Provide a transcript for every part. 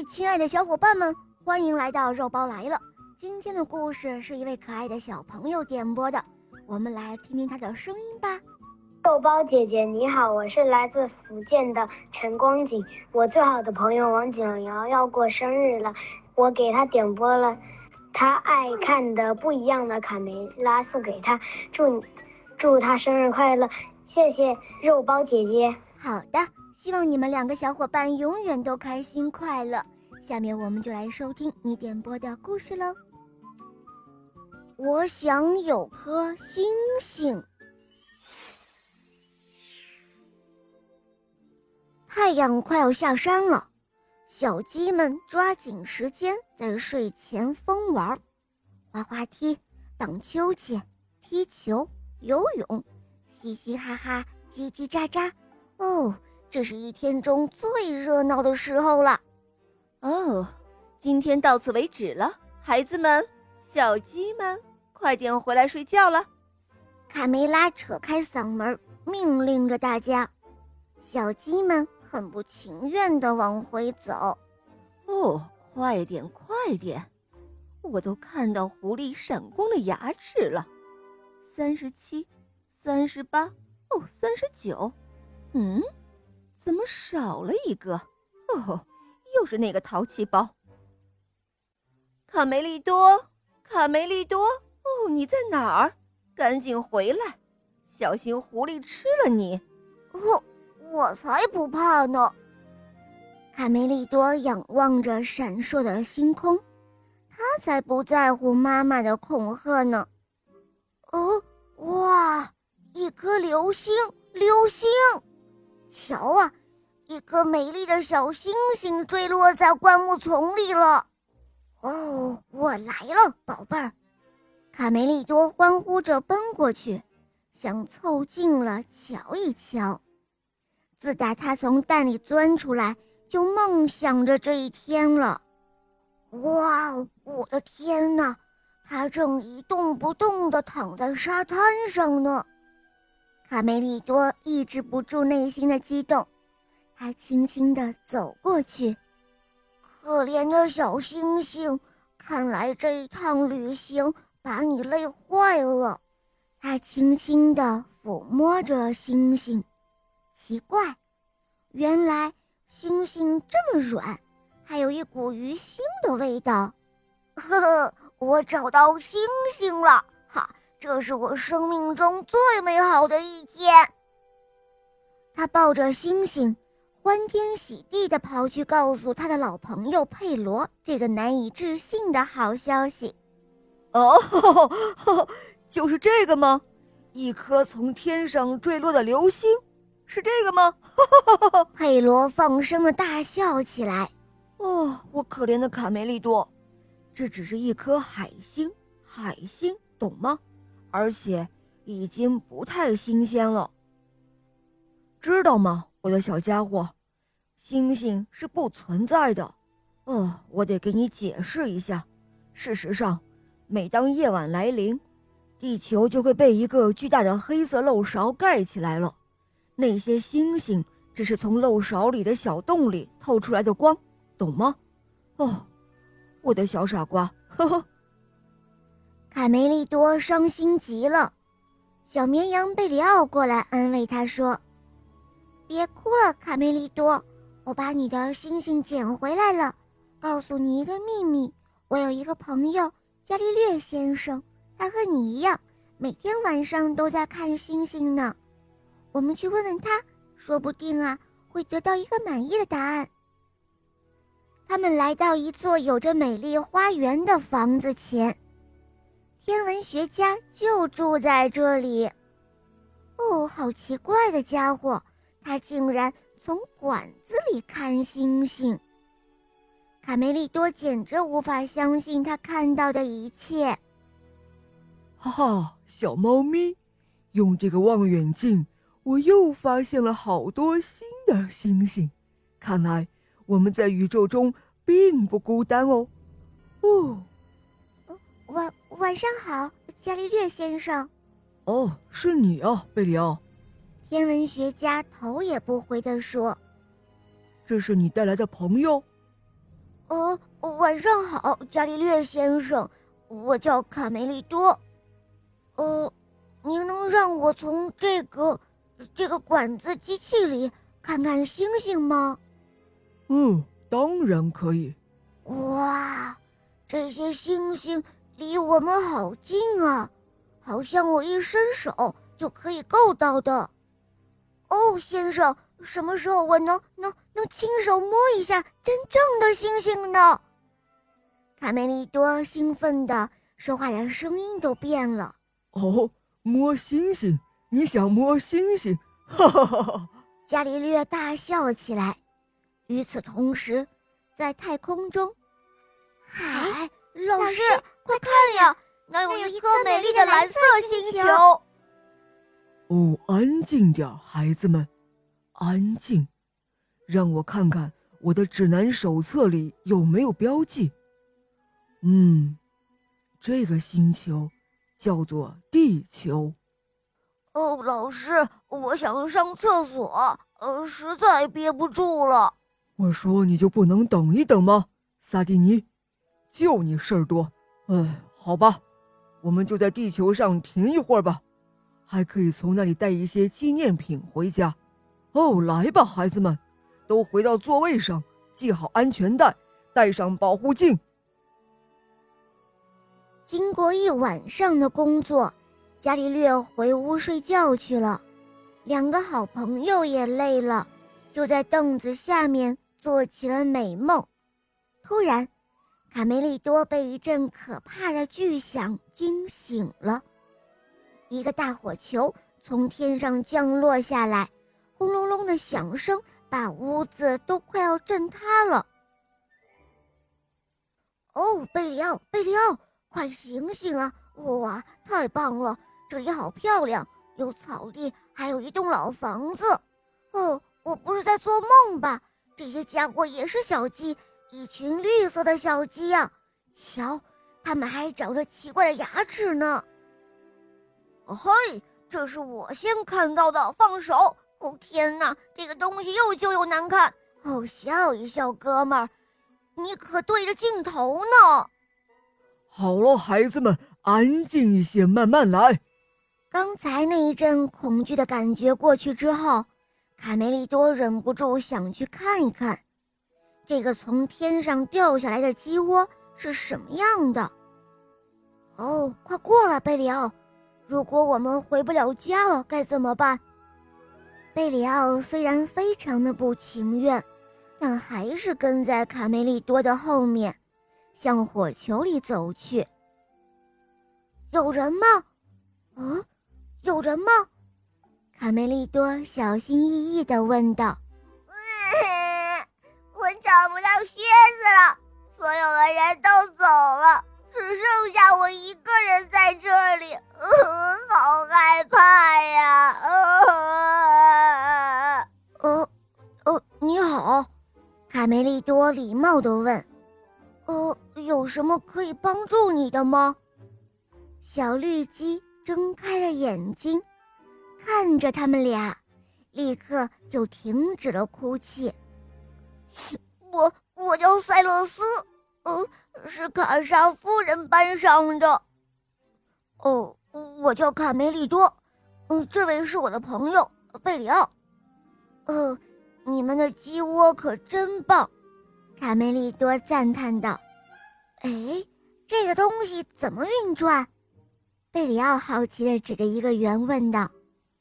嘿，亲爱的小伙伴们，欢迎来到肉包来了。今天的故事是一位可爱的小朋友点播的，我们来听听他的声音吧。肉包姐姐你好，我是来自福建的陈光景。我最好的朋友王景瑶要过生日了，我给他点播了他爱看的不一样的卡梅拉，送给他，祝祝他生日快乐。谢谢肉包姐姐。好的。希望你们两个小伙伴永远都开心快乐。下面我们就来收听你点播的故事喽。我想有颗星星。太阳快要下山了，小鸡们抓紧时间在睡前疯玩，滑滑梯、荡秋千、踢球、游泳，嘻嘻哈哈，叽叽喳喳。哦。这是一天中最热闹的时候了，哦，今天到此为止了，孩子们，小鸡们，快点回来睡觉了。卡梅拉扯开嗓门命令着大家，小鸡们很不情愿地往回走。哦，快点，快点，我都看到狐狸闪光的牙齿了。三十七，三十八，哦，三十九，嗯。怎么少了一个？哦，又是那个淘气包。卡梅利多，卡梅利多，哦，你在哪儿？赶紧回来，小心狐狸吃了你！哦，我才不怕呢。卡梅利多仰望着闪烁的星空，他才不在乎妈妈的恐吓呢。哦，哇，一颗流星，流星！瞧啊，一颗美丽的小星星坠落在灌木丛里了。哦，我来了，宝贝儿！卡梅利多欢呼着奔过去，想凑近了瞧一瞧。自打他从蛋里钻出来，就梦想着这一天了。哇，我的天哪！他正一动不动地躺在沙滩上呢。卡梅利多抑制不住内心的激动，他轻轻地走过去。可怜的小星星，看来这一趟旅行把你累坏了。他轻轻地抚摸着星星，奇怪，原来星星这么软，还有一股鱼腥的味道。呵呵，我找到星星了！哈。这是我生命中最美好的一天。他抱着星星，欢天喜地地跑去告诉他的老朋友佩罗这个难以置信的好消息。哦，就是这个吗？一颗从天上坠落的流星，是这个吗？佩罗放声的大笑起来。哦，我可怜的卡梅利多，这只是一颗海星，海星，懂吗？而且已经不太新鲜了，知道吗，我的小家伙？星星是不存在的。哦，我得给你解释一下。事实上，每当夜晚来临，地球就会被一个巨大的黑色漏勺盖起来了。那些星星只是从漏勺里的小洞里透出来的光，懂吗？哦，我的小傻瓜，呵呵。卡梅利多伤心极了，小绵羊贝里奥过来安慰他说：“别哭了，卡梅利多，我把你的星星捡回来了。告诉你一个秘密，我有一个朋友伽利略先生，他和你一样，每天晚上都在看星星呢。我们去问问他，说不定啊会得到一个满意的答案。”他们来到一座有着美丽花园的房子前。天文学家就住在这里。哦，好奇怪的家伙，他竟然从管子里看星星。卡梅利多简直无法相信他看到的一切。哈哈，小猫咪，用这个望远镜，我又发现了好多新的星星。看来我们在宇宙中并不孤单哦。哦。晚晚上好，伽利略先生。哦，是你啊，贝里奥。天文学家头也不回地说：“这是你带来的朋友。”哦，晚上好，伽利略先生，我叫卡梅利多。呃，您能让我从这个这个管子机器里看看星星吗？嗯，当然可以。哇，这些星星离我们好近啊，好像我一伸手就可以够到的。哦，先生，什么时候我能能能亲手摸一下真正的星星呢？卡梅利多兴奋的说话连声音都变了。哦，摸星星？你想摸星星？哈哈哈哈！伽利略大笑了起来。与此同时，在太空中，哎，老师，快看呀，那有一颗美丽的蓝色星球。哦，安静点，孩子们，安静，让我看看我的指南手册里有没有标记。嗯，这个星球叫做地球。哦，老师，我想上厕所，呃，实在憋不住了。我说你就不能等一等吗，萨蒂尼？就你事儿多。哎，好吧，我们就在地球上停一会儿吧。还可以从那里带一些纪念品回家。哦，来吧，孩子们，都回到座位上，系好安全带，戴上保护镜。经过一晚上的工作，伽利略回屋睡觉去了。两个好朋友也累了，就在凳子下面做起了美梦。突然，卡梅利多被一阵可怕的巨响惊醒了。一个大火球从天上降落下来，轰隆隆的响声把屋子都快要震塌了。哦，贝里奥，贝里奥，快醒醒啊！哇，太棒了，这里好漂亮，有草地，还有一栋老房子。哦，我不是在做梦吧？这些家伙也是小鸡，一群绿色的小鸡呀！瞧，它们还长着奇怪的牙齿呢。嘿，这是我先看到的，放手！哦天哪，这个东西又旧又难看。哦，笑一笑，哥们儿，你可对着镜头呢。好了，孩子们，安静一些，慢慢来。刚才那一阵恐惧的感觉过去之后，卡梅利多忍不住想去看一看，这个从天上掉下来的鸡窝是什么样的。哦，快过来，贝里奥。如果我们回不了家了，该怎么办？贝里奥虽然非常的不情愿，但还是跟在卡梅利多的后面，向火球里走去。有人吗？嗯，有人吗？卡梅利多小心翼翼地问道。我找不到靴子了，所有的人都走了。只剩下我一个人在这里，呃，好害怕呀！呃，呃，呃，你好，卡梅利多礼貌地问：“呃，有什么可以帮助你的吗？”小绿鸡睁开了眼睛，看着他们俩，立刻就停止了哭泣。我，我叫塞勒斯。呃，是卡莎夫人班上的。哦，我叫卡梅利多。嗯，这位是我的朋友贝里奥。呃，你们的鸡窝可真棒，卡梅利多赞叹道。哎，这个东西怎么运转？贝里奥好奇地指着一个圆问道。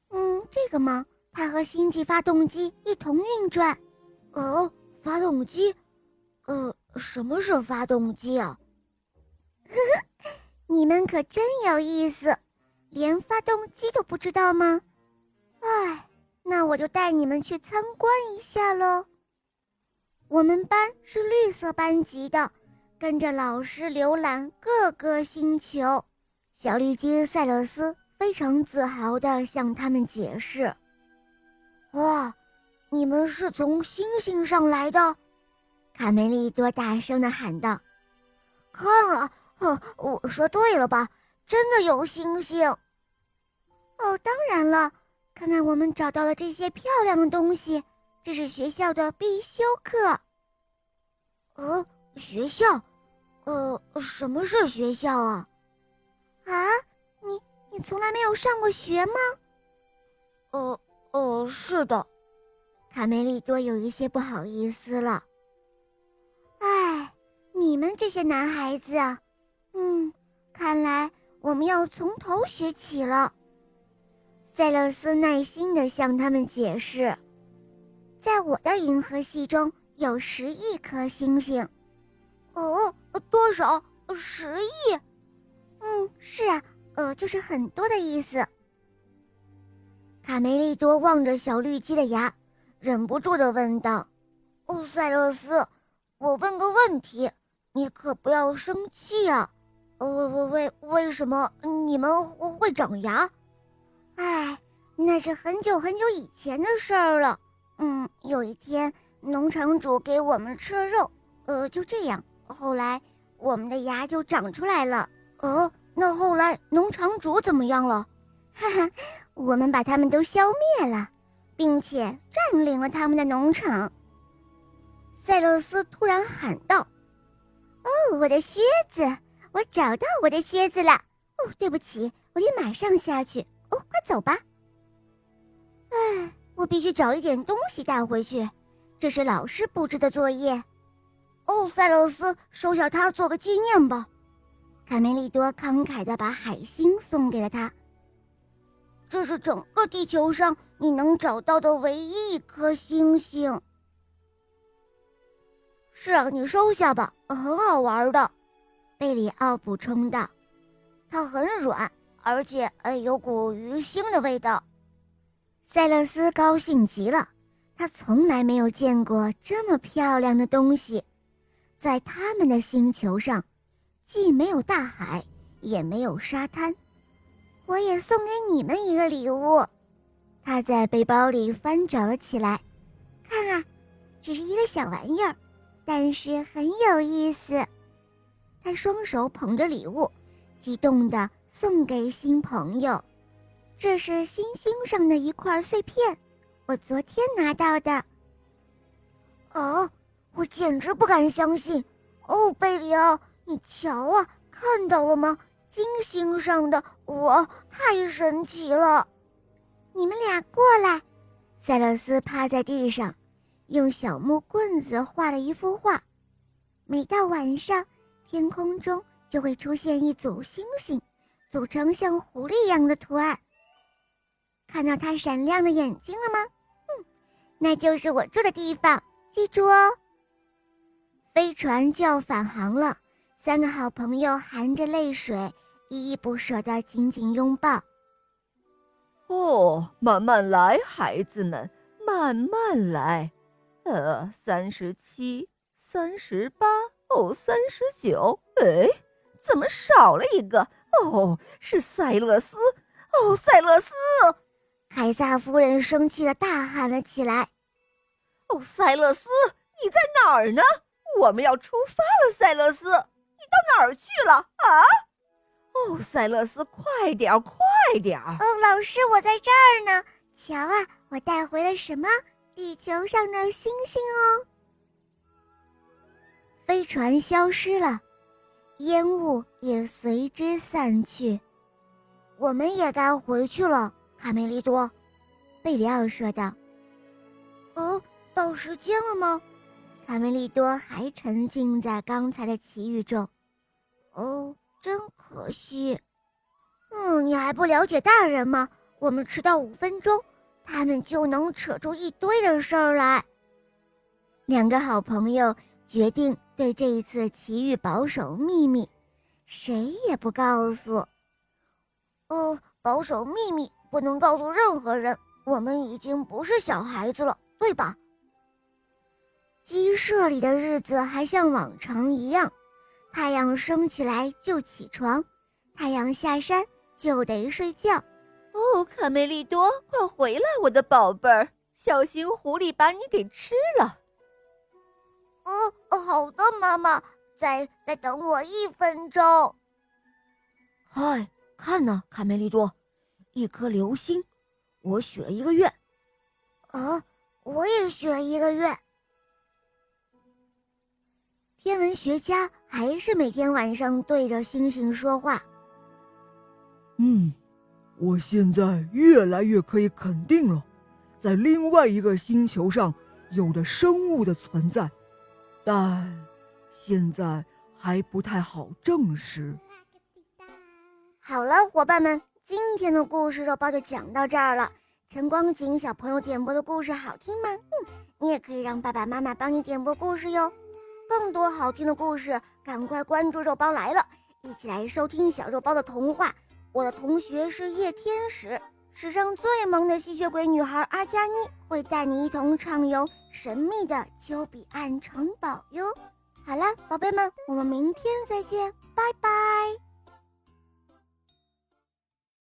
嗯，这个吗？它和星际发动机一同运转。哦，发动机。呃。什么是发动机啊？呵呵，你们可真有意思，连发动机都不知道吗？哎，那我就带你们去参观一下喽。我们班是绿色班级的，跟着老师浏览各个星球。小绿鸡塞勒斯非常自豪地向他们解释：“哇，你们是从星星上来的。”卡梅利多大声的喊道：“看啊，哦，我说对了吧？真的有星星！哦，当然了，看看我们找到了这些漂亮的东西，这是学校的必修课。哦，学校？呃，什么是学校啊？啊，你你从来没有上过学吗？呃呃，是的。卡梅利多有一些不好意思了。你们这些男孩子，嗯，看来我们要从头学起了。塞勒斯耐心地向他们解释，在我的银河系中有十亿颗星星。哦，多少？十亿？嗯，是啊，呃，就是很多的意思。卡梅利多望着小绿鸡的牙，忍不住的问道：“哦，塞勒斯，我问个问题，你可不要生气啊！为，为为为什么你们会长牙？”哎，那是很久很久以前的事儿了。嗯，有一天，农场主给我们吃了肉，呃，就这样，后来我们的牙就长出来了。呃，那后来农场主怎么样了？哈哈，我们把他们都消灭了，并且占领了他们的农场。塞勒斯突然喊道：“哦，我的靴子！我找到我的靴子了！哦，对不起，我得马上下去。”哦，快走吧！哎，我必须找一点东西带回去，这是老师布置的作业。哦，塞勒斯，收下它做个纪念吧。卡梅利多慷慨地把海星送给了他。这是整个地球上你能找到的唯一一颗星星。是啊，你收下吧，很好玩的。贝里奥补充道：“它很软。”而且，呃，有股鱼腥的味道。塞勒斯高兴极了，他从来没有见过这么漂亮的东西。在他们的星球上，既没有大海，也没有沙滩。我也送给你们一个礼物。他在背包里翻找了起来，看啊，只是一个小玩意儿，但是很有意思。他双手捧着礼物，激动的。送给新朋友，这是星星上的一块碎片，我昨天拿到的。哦，我简直不敢相信！哦，贝里奥，你瞧啊，看到了吗？金星上的我，太神奇了！你们俩过来。塞勒斯趴在地上，用小木棍子画了一幅画。每到晚上，天空中就会出现一组星星。组成像狐狸一样的图案。看到它闪亮的眼睛了吗？嗯，那就是我住的地方，记住哦。飞船就要返航了，三个好朋友含着泪水，依依不舍地紧紧拥抱。哦，慢慢来，孩子们，慢慢来。呃，三十七，三十八，哦，三十九，哎，怎么少了一个？哦，是塞勒斯！哦，塞勒斯！凯撒夫人生气的大喊了起来：“哦，塞勒斯，你在哪儿呢？我们要出发了，塞勒斯，你到哪儿去了啊？哦，塞勒斯，快点儿，快点儿！哦，老师，我在这儿呢。瞧啊，我带回了什么？地球上的星星哦。飞船消失了。”烟雾也随之散去，我们也该回去了。卡梅利多，贝里奥说道。“哦，到时间了吗？”卡梅利多还沉浸在刚才的奇遇中。“哦，真可惜。”“嗯，你还不了解大人吗？我们迟到五分钟，他们就能扯出一堆的事儿来。”两个好朋友决定。对这一次奇遇保守秘密，谁也不告诉。哦，保守秘密，不能告诉任何人。我们已经不是小孩子了，对吧？鸡舍里的日子还像往常一样，太阳升起来就起床，太阳下山就得睡觉。哦，卡梅利多，快回来，我的宝贝儿，小心狐狸把你给吃了。哦，好的，妈妈，再再等我一分钟。嗨，看呢，卡梅利多，一颗流星，我许了一个愿。啊，我也许了一个愿。天文学家还是每天晚上对着星星说话。嗯，我现在越来越可以肯定了，在另外一个星球上有的生物的存在，但现在还不太好证实。好了，伙伴们，今天的故事肉包就讲到这儿了。陈光景小朋友点播的故事好听吗？嗯，你也可以让爸爸妈妈帮你点播故事哟。更多好听的故事，赶快关注肉包来了，一起来收听小肉包的童话。我的同学是夜天使，史上最萌的吸血鬼女孩阿加妮会带你一同畅游神秘的丘比岸城堡哟。好了，宝贝们，我们明天再见，拜拜。